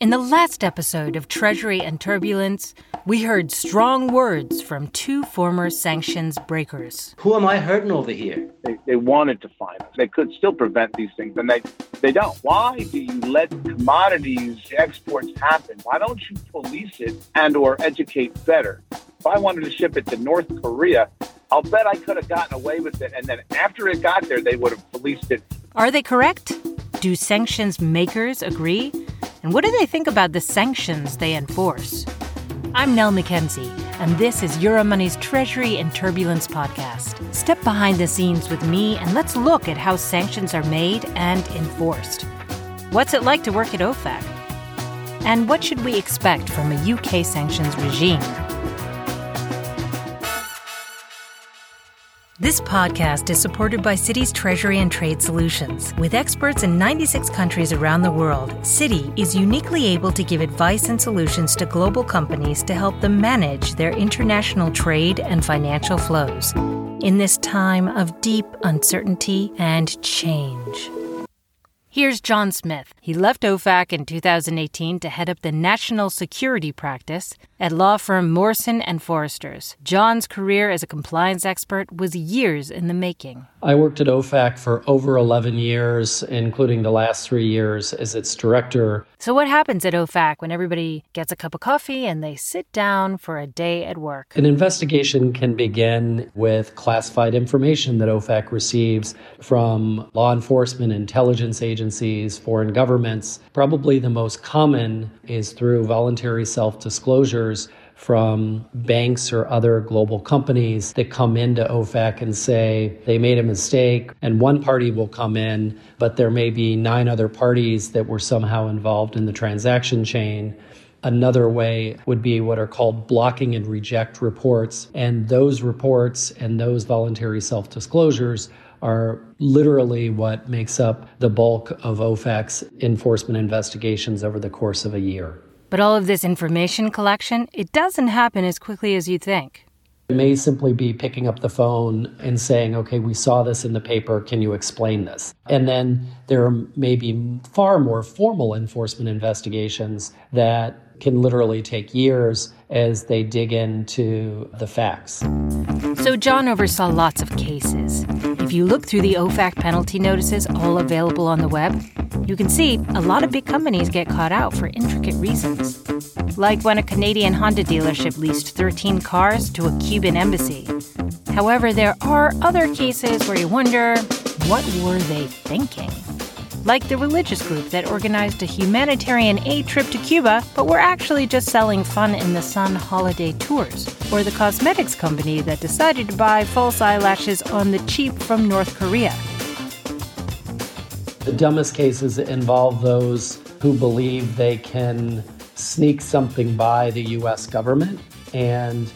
In the last episode of Treasury and Turbulence, we heard strong words from two former sanctions breakers. Who am I hurting over here? They, they wanted to find us. They could still prevent these things, and they, they don't. Why do you let commodities exports happen? Why don't you police it and or educate better? If I wanted to ship it to North Korea, I'll bet I could have gotten away with it. And then after it got there, they would have policed it. Are they correct? Do sanctions makers agree? And what do they think about the sanctions they enforce? I'm Nell Mackenzie, and this is Euromoney's Treasury and Turbulence podcast. Step behind the scenes with me and let's look at how sanctions are made and enforced. What's it like to work at OFAC? And what should we expect from a UK sanctions regime? This podcast is supported by Citi's Treasury and Trade Solutions. With experts in 96 countries around the world, Citi is uniquely able to give advice and solutions to global companies to help them manage their international trade and financial flows in this time of deep uncertainty and change. Here's John Smith. He left OFAC in 2018 to head up the national security practice at law firm Morrison and Foersters. John's career as a compliance expert was years in the making. I worked at OFAC for over 11 years, including the last three years as its director. So, what happens at OFAC when everybody gets a cup of coffee and they sit down for a day at work? An investigation can begin with classified information that OFAC receives from law enforcement, intelligence agencies, foreign governments. Probably the most common is through voluntary self disclosures from banks or other global companies that come into OFAC and say they made a mistake, and one party will come in, but there may be nine other parties that were somehow involved in the transaction chain. Another way would be what are called blocking and reject reports. And those reports and those voluntary self disclosures are literally what makes up the bulk of OFAC's enforcement investigations over the course of a year. But all of this information collection, it doesn't happen as quickly as you think. It may simply be picking up the phone and saying, okay, we saw this in the paper. Can you explain this? And then there may be far more formal enforcement investigations that can literally take years as they dig into the facts. So, John oversaw lots of cases. If you look through the OFAC penalty notices, all available on the web, you can see a lot of big companies get caught out for intricate reasons. Like when a Canadian Honda dealership leased 13 cars to a Cuban embassy. However, there are other cases where you wonder what were they thinking? Like the religious group that organized a humanitarian aid trip to Cuba, but were actually just selling fun in the sun holiday tours, or the cosmetics company that decided to buy false eyelashes on the cheap from North Korea. The dumbest cases involve those who believe they can sneak something by the US government, and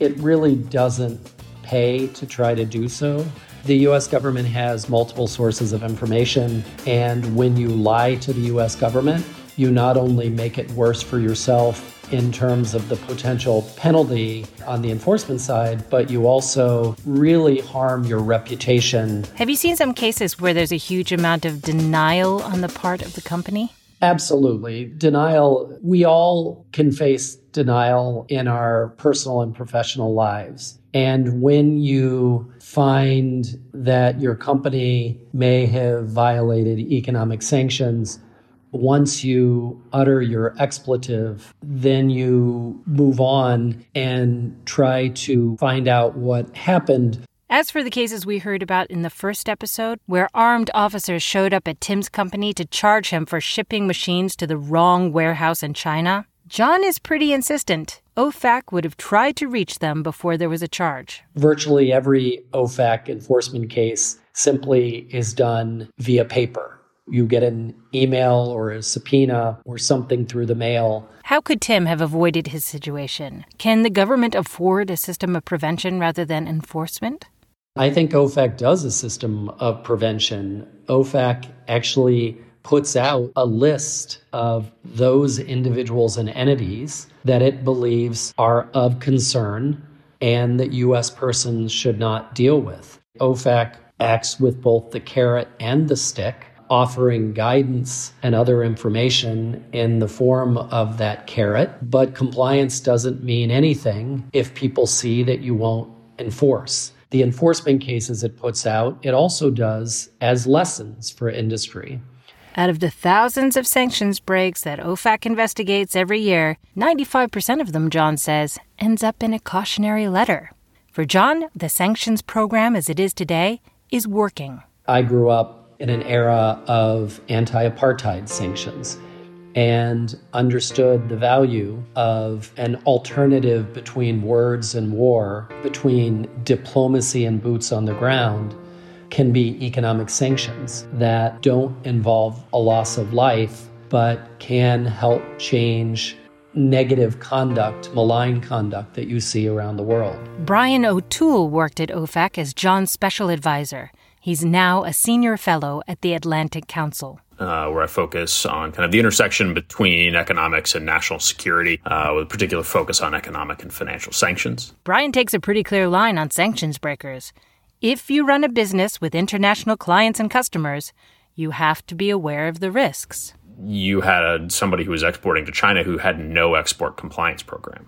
it really doesn't pay to try to do so. The US government has multiple sources of information, and when you lie to the US government, you not only make it worse for yourself in terms of the potential penalty on the enforcement side, but you also really harm your reputation. Have you seen some cases where there's a huge amount of denial on the part of the company? Absolutely. Denial, we all can face denial in our personal and professional lives. And when you find that your company may have violated economic sanctions, once you utter your expletive, then you move on and try to find out what happened. As for the cases we heard about in the first episode, where armed officers showed up at Tim's company to charge him for shipping machines to the wrong warehouse in China, John is pretty insistent. OFAC would have tried to reach them before there was a charge. Virtually every OFAC enforcement case simply is done via paper. You get an email or a subpoena or something through the mail. How could Tim have avoided his situation? Can the government afford a system of prevention rather than enforcement? I think OFAC does a system of prevention. OFAC actually puts out a list of those individuals and entities that it believes are of concern and that U.S. persons should not deal with. OFAC acts with both the carrot and the stick. offering guidance and other information in the form of that carrot. But compliance doesn't mean anything if people see that you won't enforce. The enforcement cases it puts out, it also does as lessons for industry. Out of the thousands of sanctions breaks that OFAC investigates every year, 95% of them, John says, ends up in a cautionary letter. For John, the sanctions program as it is today is working. I grew up in an era of anti apartheid sanctions and understood the value of an alternative between words and war, between diplomacy and boots on the ground, can be economic sanctions that don't involve a loss of life, but can help change negative conduct, malign conduct that you see around the world. Brian O'Toole worked at OFAC as John's special advisor. He's now a senior fellow at the Atlantic Council. Uh, where I focus on kind of the intersection between economics and national security, uh, with a particular focus on economic and financial sanctions. Brian takes a pretty clear line on sanctions breakers. If you run a business with international clients and customers, you have to be aware of the risks. You had somebody who was exporting to China who had no export compliance program.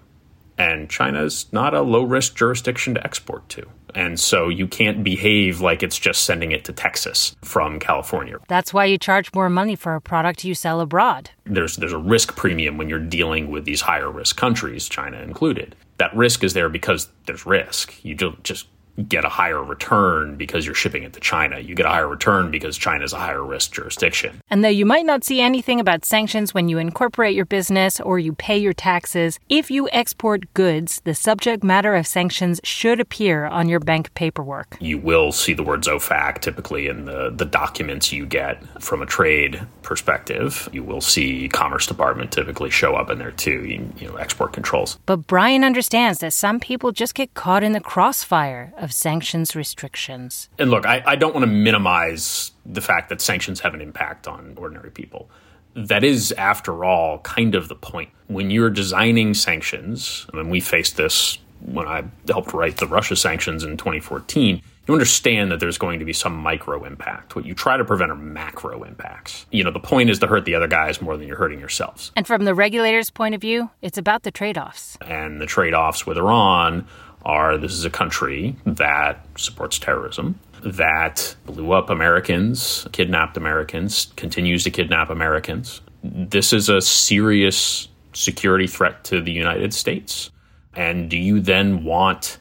And China's not a low risk jurisdiction to export to. And so you can't behave like it's just sending it to Texas from California. That's why you charge more money for a product you sell abroad. There's there's a risk premium when you're dealing with these higher risk countries, China included. That risk is there because there's risk. You don't just get a higher return because you're shipping it to China. You get a higher return because China is a higher risk jurisdiction. And though you might not see anything about sanctions when you incorporate your business or you pay your taxes, if you export goods, the subject matter of sanctions should appear on your bank paperwork. You will see the words OFAC typically in the, the documents you get from a trade perspective. You will see Commerce Department typically show up in there too, you, you know, export controls. But Brian understands that some people just get caught in the crossfire of sanctions restrictions. And look, I, I don't want to minimize the fact that sanctions have an impact on ordinary people. That is, after all, kind of the point. When you're designing sanctions, I mean, we faced this when I helped write the Russia sanctions in 2014 you understand that there's going to be some micro impact. What you try to prevent are macro impacts. You know, the point is to hurt the other guys more than you're hurting yourselves. And from the regulator's point of view, it's about the trade offs. And the trade offs with Iran are this is a country that supports terrorism, that blew up Americans, kidnapped Americans, continues to kidnap Americans. This is a serious security threat to the United States. And do you then want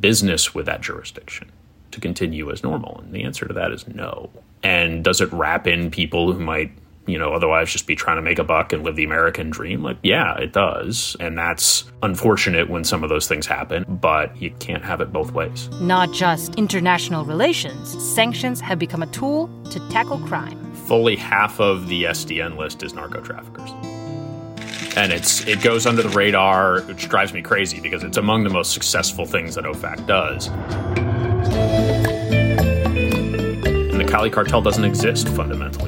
business with that jurisdiction to continue as normal? And the answer to that is no. And does it wrap in people who might you know, otherwise just be trying to make a buck and live the American dream. Like, yeah, it does. And that's unfortunate when some of those things happen, but you can't have it both ways. Not just international relations, sanctions have become a tool to tackle crime. Fully half of the SDN list is narco traffickers. And it's it goes under the radar, which drives me crazy because it's among the most successful things that OFAC does. And the Cali cartel doesn't exist fundamentally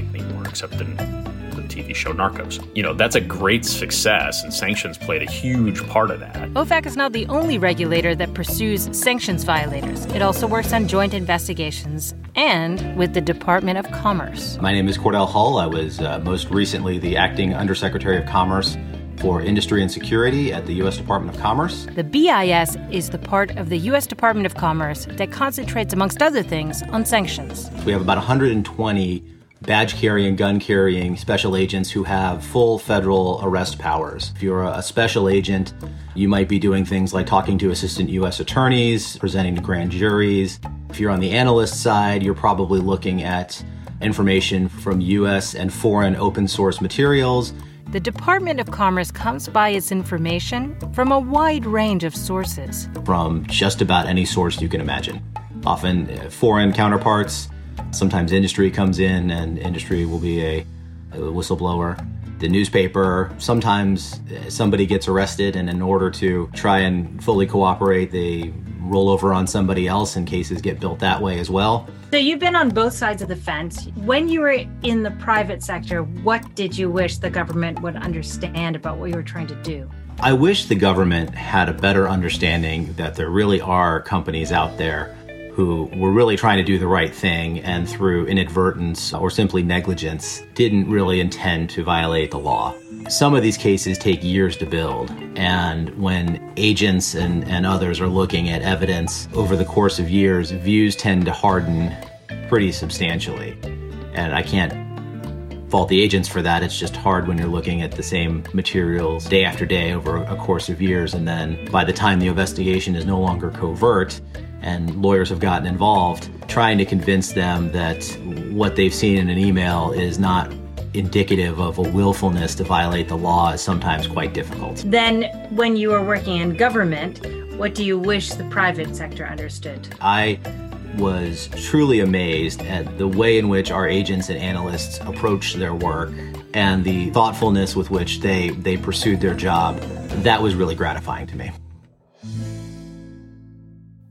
except in the TV show Narcos. You know, that's a great success, and sanctions played a huge part of that. OFAC is not the only regulator that pursues sanctions violators. It also works on joint investigations and with the Department of Commerce. My name is Cordell Hull. I was uh, most recently the acting Undersecretary of Commerce for Industry and Security at the U.S. Department of Commerce. The BIS is the part of the U.S. Department of Commerce that concentrates, amongst other things, on sanctions. We have about 120 badge carrying, gun carrying special agents who have full federal arrest powers. If you're a special agent, you might be doing things like talking to assistant U.S. attorneys, presenting to grand juries. If you're on the analyst side, you're probably looking at information from U.S. and foreign open source materials. The Department of Commerce comes by its information from a wide range of sources. From just about any source you can imagine. Often uh, foreign counterparts, Sometimes industry comes in and industry will be a, a whistleblower. The newspaper, sometimes eh, somebody gets arrested, and in order to try and fully cooperate, they roll over on somebody else, and cases get built that way as well. So you've been on both sides of the fence. When you were in the private sector, what did you wish the government would understand about what you were trying to do? I wish the government had a better understanding that there really are companies out there who were really trying to do the right thing and through inadvertence or simply negligence didn't really intend to violate the law. Some of these cases take years to build, and when agents and, and others are looking at evidence over the course of years, views tend to harden pretty substantially. And I can't fault the agents for that. It's just hard when you're looking at the same materials day after day over a course of years. And then by the time the investigation is no longer covert and lawyers have gotten involved, trying to convince them that what they've seen in an email is not indicative of a willfulness to violate the law is sometimes quite difficult. Then, when you are working in government, what do you wish the private sector understood? I was truly amazed at the way in which our agents and analysts approached their work and the thoughtfulness with which they, they pursued their job. That was really gratifying to me.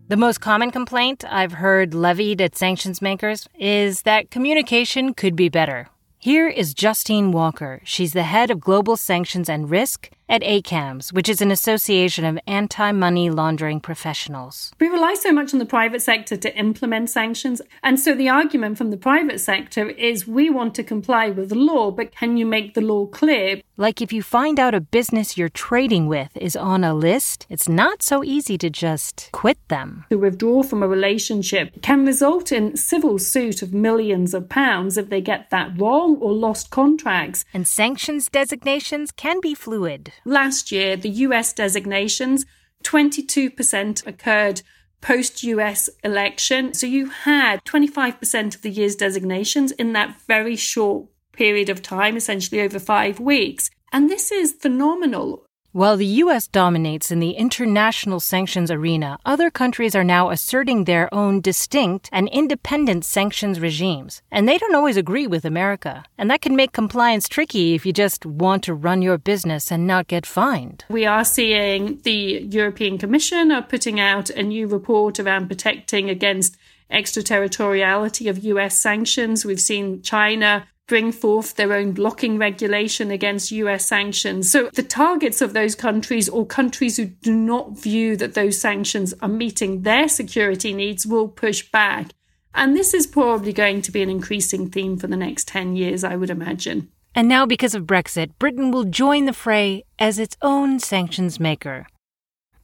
The most common complaint I've heard levied at sanctions makers is that communication could be better. Here is Justine Walker. She's the head of global sanctions and risk at ACAMS, which is an association of anti money laundering professionals. We rely so much on the private sector to implement sanctions. And so the argument from the private sector is we want to comply with the law, but can you make the law clear? Like if you find out a business you're trading with is on a list, it's not so easy to just quit them. To withdraw from a relationship can result in civil suit of millions of pounds if they get that wrong or lost contracts. And sanctions designations can be fluid. Last year, the US designations, 22% occurred post US election. So you had 25% of the year's designations in that very short period of time, essentially over five weeks. And this is phenomenal. While the U.S. dominates in the international sanctions arena, other countries are now asserting their own distinct and independent sanctions regimes. And they don't always agree with America. And that can make compliance tricky if you just want to run your business and not get fined. We are seeing the European Commission are putting out a new report around protecting against extraterritoriality of US sanctions. We've seen China bring forth their own blocking regulation against US sanctions. So the targets of those countries or countries who do not view that those sanctions are meeting their security needs will push back. And this is probably going to be an increasing theme for the next 10 years, I would imagine. And now, because of Brexit, Britain will join the fray as its own sanctions maker.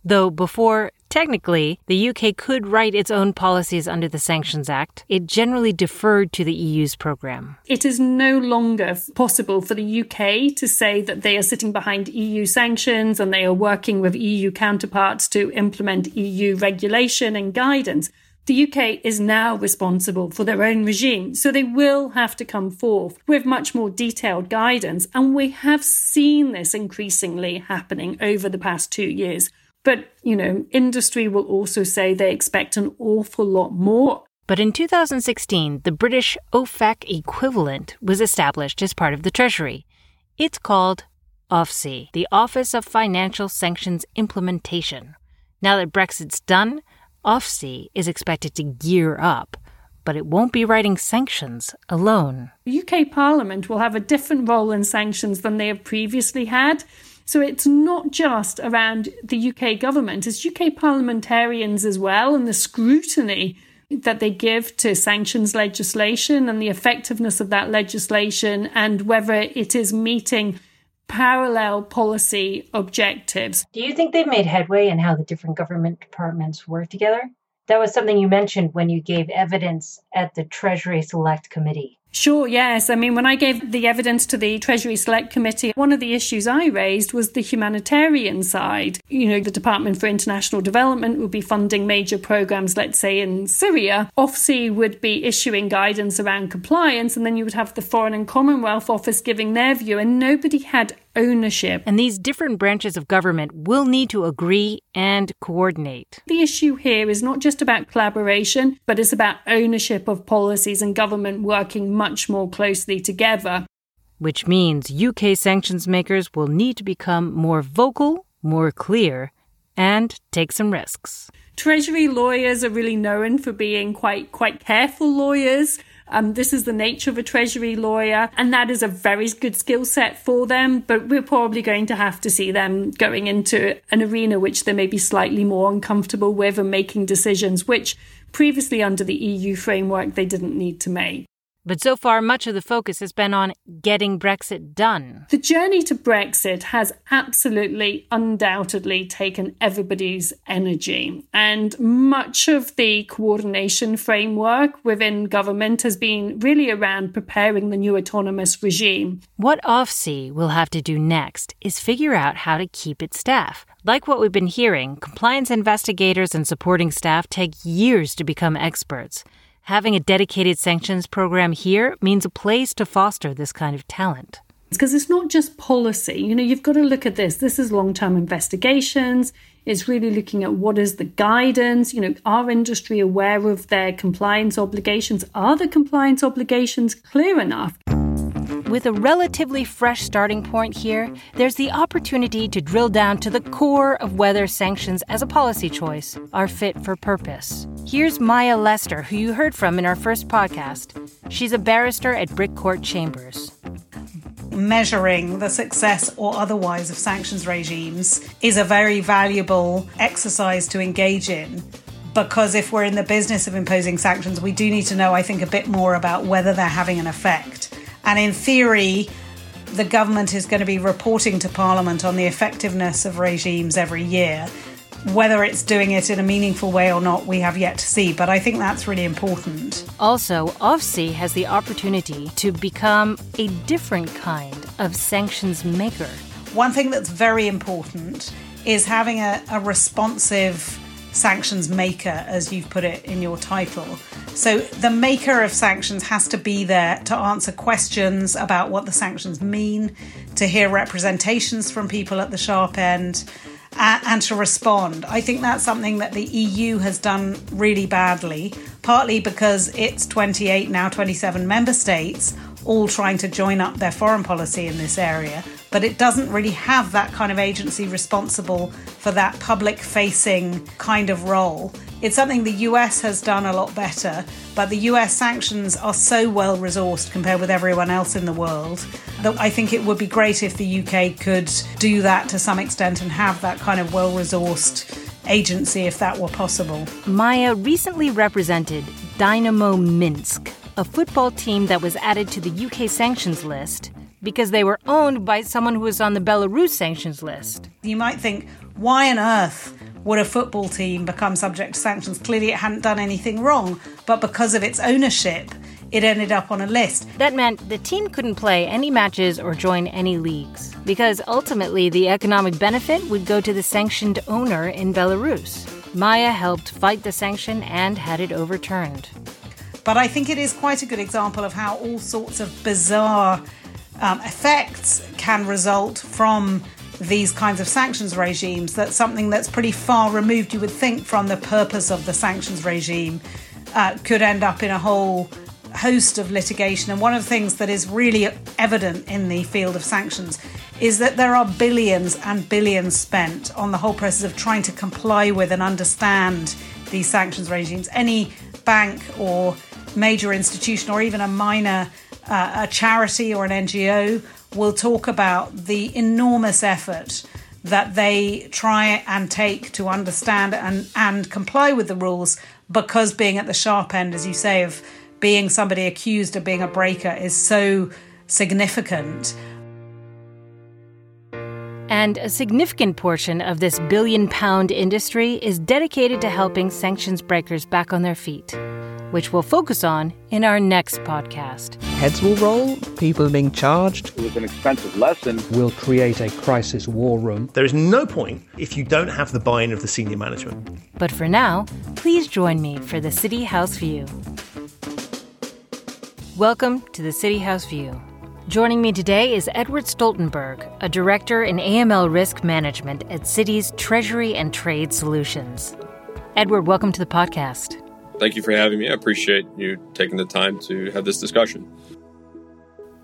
Though before, technically, the UK could write its own policies under the Sanctions Act, it generally deferred to the EU's programme. It is no longer possible for the UK to say that they are sitting behind EU sanctions and they are working with EU counterparts to implement EU regulation and guidance. The UK is now responsible for their own regime, so they will have to come forth with much more detailed guidance. And we have seen this increasingly happening over the past two years. But, you know, industry will also say they expect an awful lot more. But in 2016, the British OFAC equivalent was established as part of the Treasury. It's called OFSI, the Office of Financial Sanctions Implementation. Now that Brexit's done, OFSI is expected to gear up, but it won't be writing sanctions alone. The UK Parliament will have a different role in sanctions than they have previously had. So it's not just around the UK government, it's UK parliamentarians as well, and the scrutiny that they give to sanctions legislation and the effectiveness of that legislation and whether it is meeting parallel policy objectives. Do you think they've made headway in how the different government departments work together? That was something you mentioned when you gave evidence at the Treasury Select Committee. Sure, yes. I mean, when I gave the evidence to the Treasury Select Committee, one of the issues I raised was the humanitarian side. You know, the Department for International Development would be funding major programs, let's say in Syria. OFSI would be issuing guidance around compliance, and then you would have the Foreign and Commonwealth Office giving their view, and nobody had ownership. And these different branches of government will need to agree and coordinate. The issue here is not just about collaboration, but it's about ownership of policies and government working much more closely together. Which means UK sanctions makers will need to become more vocal, more clear, and take some risks. Treasury lawyers are really known for being quite quite careful lawyers. Um, this is the nature of a Treasury lawyer, and that is a very good skill set for them. But we're probably going to have to see them going into an arena which they may be slightly more uncomfortable with and making decisions which previously under the EU framework they didn't need to make. But so far, much of the focus has been on getting Brexit done. The journey to Brexit has absolutely, undoubtedly taken everybody's energy. And much of the coordination framework within government has been really around preparing the new autonomous regime. What OFSI will have to do next is figure out how to keep its staff. Like what we've been hearing, compliance investigators and supporting staff take years to become experts. Having a dedicated sanctions program here means a place to foster this kind of talent. Because it's not just policy. You know, you've got to look at this. This is long term investigations. It's really looking at what is the guidance. You know, are industry aware of their compliance obligations? Are the compliance obligations clear enough? With a relatively fresh starting point here, there's the opportunity to drill down to the core of whether sanctions as a policy choice are fit for purpose. Here's Maya Lester, who you heard from in our first podcast. She's a barrister at Brick Court Chambers measuring the success or otherwise of sanctions regimes is a very valuable exercise to engage in. Because if we're in the business of imposing sanctions, we do need to know, I think, a bit more about whether they're having an effect. And in theory, the government is going to be reporting to Parliament on the effectiveness of regimes every year. Whether it's doing it in a meaningful way or not, we have yet to see, but I think that's really important. Also, OFSI has the opportunity to become a different kind of sanctions maker. One thing that's very important is having a, a responsive sanctions maker, as you've put it in your title. So the maker of sanctions has to be there to answer questions about what the sanctions mean, to hear representations from people at the sharp end. and to respond. I think that's something that the EU has done really badly, partly because it's 28, now 27 member states all trying to join up their foreign policy in this area, but it doesn't really have that kind of agency responsible for that public facing kind of role. It's something the US has done a lot better, but the US sanctions are so well resourced compared with everyone else in the world that I think it would be great if the UK could do that to some extent and have that kind of well resourced agency if that were possible. Maya recently represented Dynamo Minsk a football team that was added to the UK sanctions list because they were owned by someone who was on the Belarus sanctions list. You might think, why on earth would a football team become subject to sanctions? Clearly, it hadn't done anything wrong, but because of its ownership, it ended up on a list. That meant the team couldn't play any matches or join any leagues, because ultimately the economic benefit would go to the sanctioned owner in Belarus. Maya helped fight the sanction and had it overturned. But I think it is quite a good example of how all sorts of bizarre um, effects can result from these kinds of sanctions regimes. That's something that's pretty far removed, you would think, from the purpose of the sanctions regime, uh, could end up in a whole host of litigation. And one of the things that is really evident in the field of sanctions is that there are billions and billions spent on the whole process of trying to comply with and understand these sanctions regimes. Any bank or major institution or even a minor uh, a charity or an NGO will talk about the enormous effort that they try and take to understand and, and comply with the rules because being at the sharp end, as you say, of being somebody accused of being a breaker is so significant. And a significant portion of this billion pound industry is dedicated to helping sanctions breakers back on their feet which we'll focus on in our next podcast. Heads will roll, people being charged. It was an expensive lesson. We'll create a crisis war room. There is no point if you don't have the buy in of the senior management. But for now, please join me for the Citi House View. Welcome to the Citi House View. Joining me today is Edward Stoltenberg, a director in AML risk management at Citi's Treasury and Trade Solutions. Edward, welcome to the podcast thank you for having me. I appreciate you taking the time to have this discussion.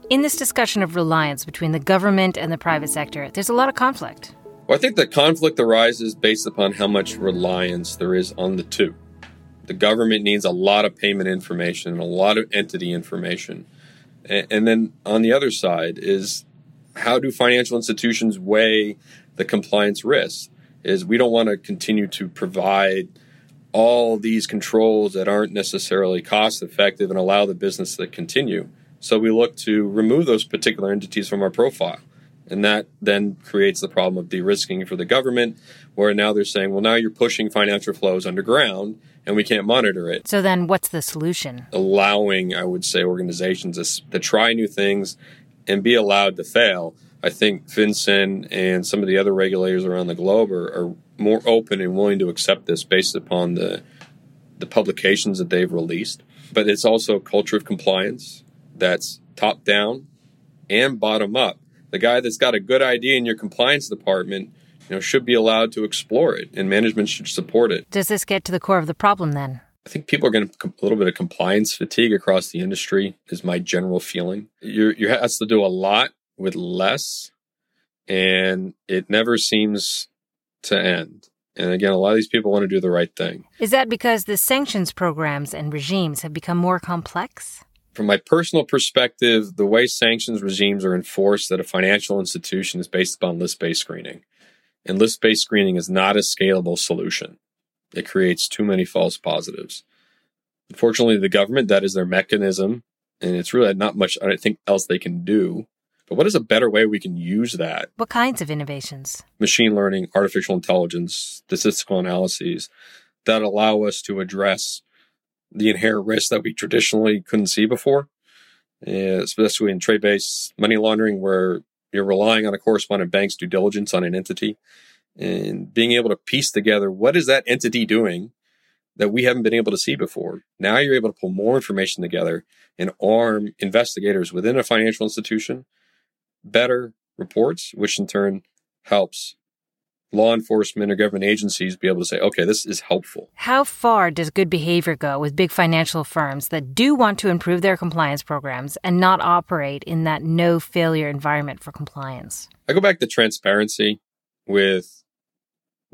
In this discussion of reliance between the government and the private sector, there's a lot of conflict. Well, I think the conflict arises based upon how much reliance there is on the two. The government needs a lot of payment information and a lot of entity information. And then on the other side is how do financial institutions weigh the compliance risks? Is we don't want to continue to provide all these controls that aren't necessarily cost effective and allow the business to continue. So we look to remove those particular entities from our profile. And that then creates the problem of de risking for the government, where now they're saying, well, now you're pushing financial flows underground and we can't monitor it. So then what's the solution? Allowing, I would say, organizations to, to try new things and be allowed to fail. I think FinCEN and some of the other regulators around the globe are, are more open and willing to accept this based upon the the publications that they've released. But it's also a culture of compliance that's top down and bottom up. The guy that's got a good idea in your compliance department, you know, should be allowed to explore it, and management should support it. Does this get to the core of the problem then? I think people are getting a little bit of compliance fatigue across the industry. Is my general feeling. You you has to do a lot with less, and it never seems to end. And again, a lot of these people want to do the right thing. Is that because the sanctions programs and regimes have become more complex? From my personal perspective, the way sanctions regimes are enforced at a financial institution is based upon list based screening. And list based screening is not a scalable solution, it creates too many false positives. Unfortunately, the government, that is their mechanism. And it's really not much, I think, else they can do but what is a better way we can use that? What kinds of innovations? Machine learning, artificial intelligence, statistical analyses that allow us to address the inherent risks that we traditionally couldn't see before, especially in trade based money laundering, where you're relying on a correspondent bank's due diligence on an entity and being able to piece together what is that entity doing that we haven't been able to see before. Now you're able to pull more information together and arm investigators within a financial institution better reports, which in turn helps law enforcement or government agencies be able to say, okay, this is helpful. How far does good behavior go with big financial firms that do want to improve their compliance programs and not operate in that no failure environment for compliance? I go back to transparency with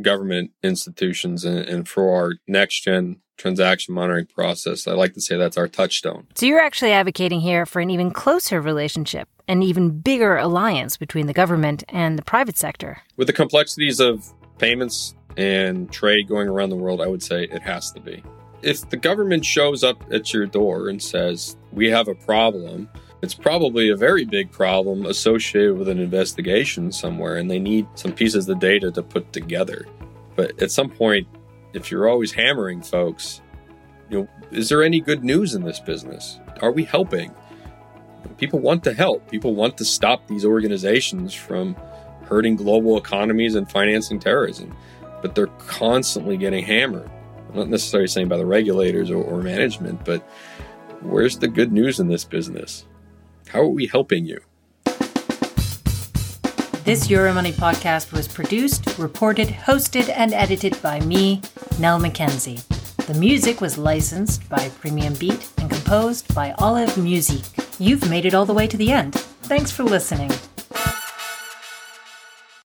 government institutions and, and for our next gen transaction monitoring process. I like to say that's our touchstone. So you're actually advocating here for an even closer relationship an even bigger alliance between the government and the private sector. With the complexities of payments and trade going around the world, I would say it has to be. If the government shows up at your door and says, We have a problem, it's probably a very big problem associated with an investigation somewhere, and they need some pieces of data to put together. But at some point, if you're always hammering folks, you know, is there any good news in this business? Are we helping? people want to help. People want to stop these organizations from hurting global economies and financing terrorism, but they're constantly getting hammered. I'm not necessarily saying by the regulators or, or management, but where's the good news in this business? How are we helping you? This Euromoney podcast was produced, reported, hosted, and edited by me, Nell Mackenzie. The music was licensed by Premium Beat and composed by Olive Musique. You've made it all the way to the end. Thanks for listening.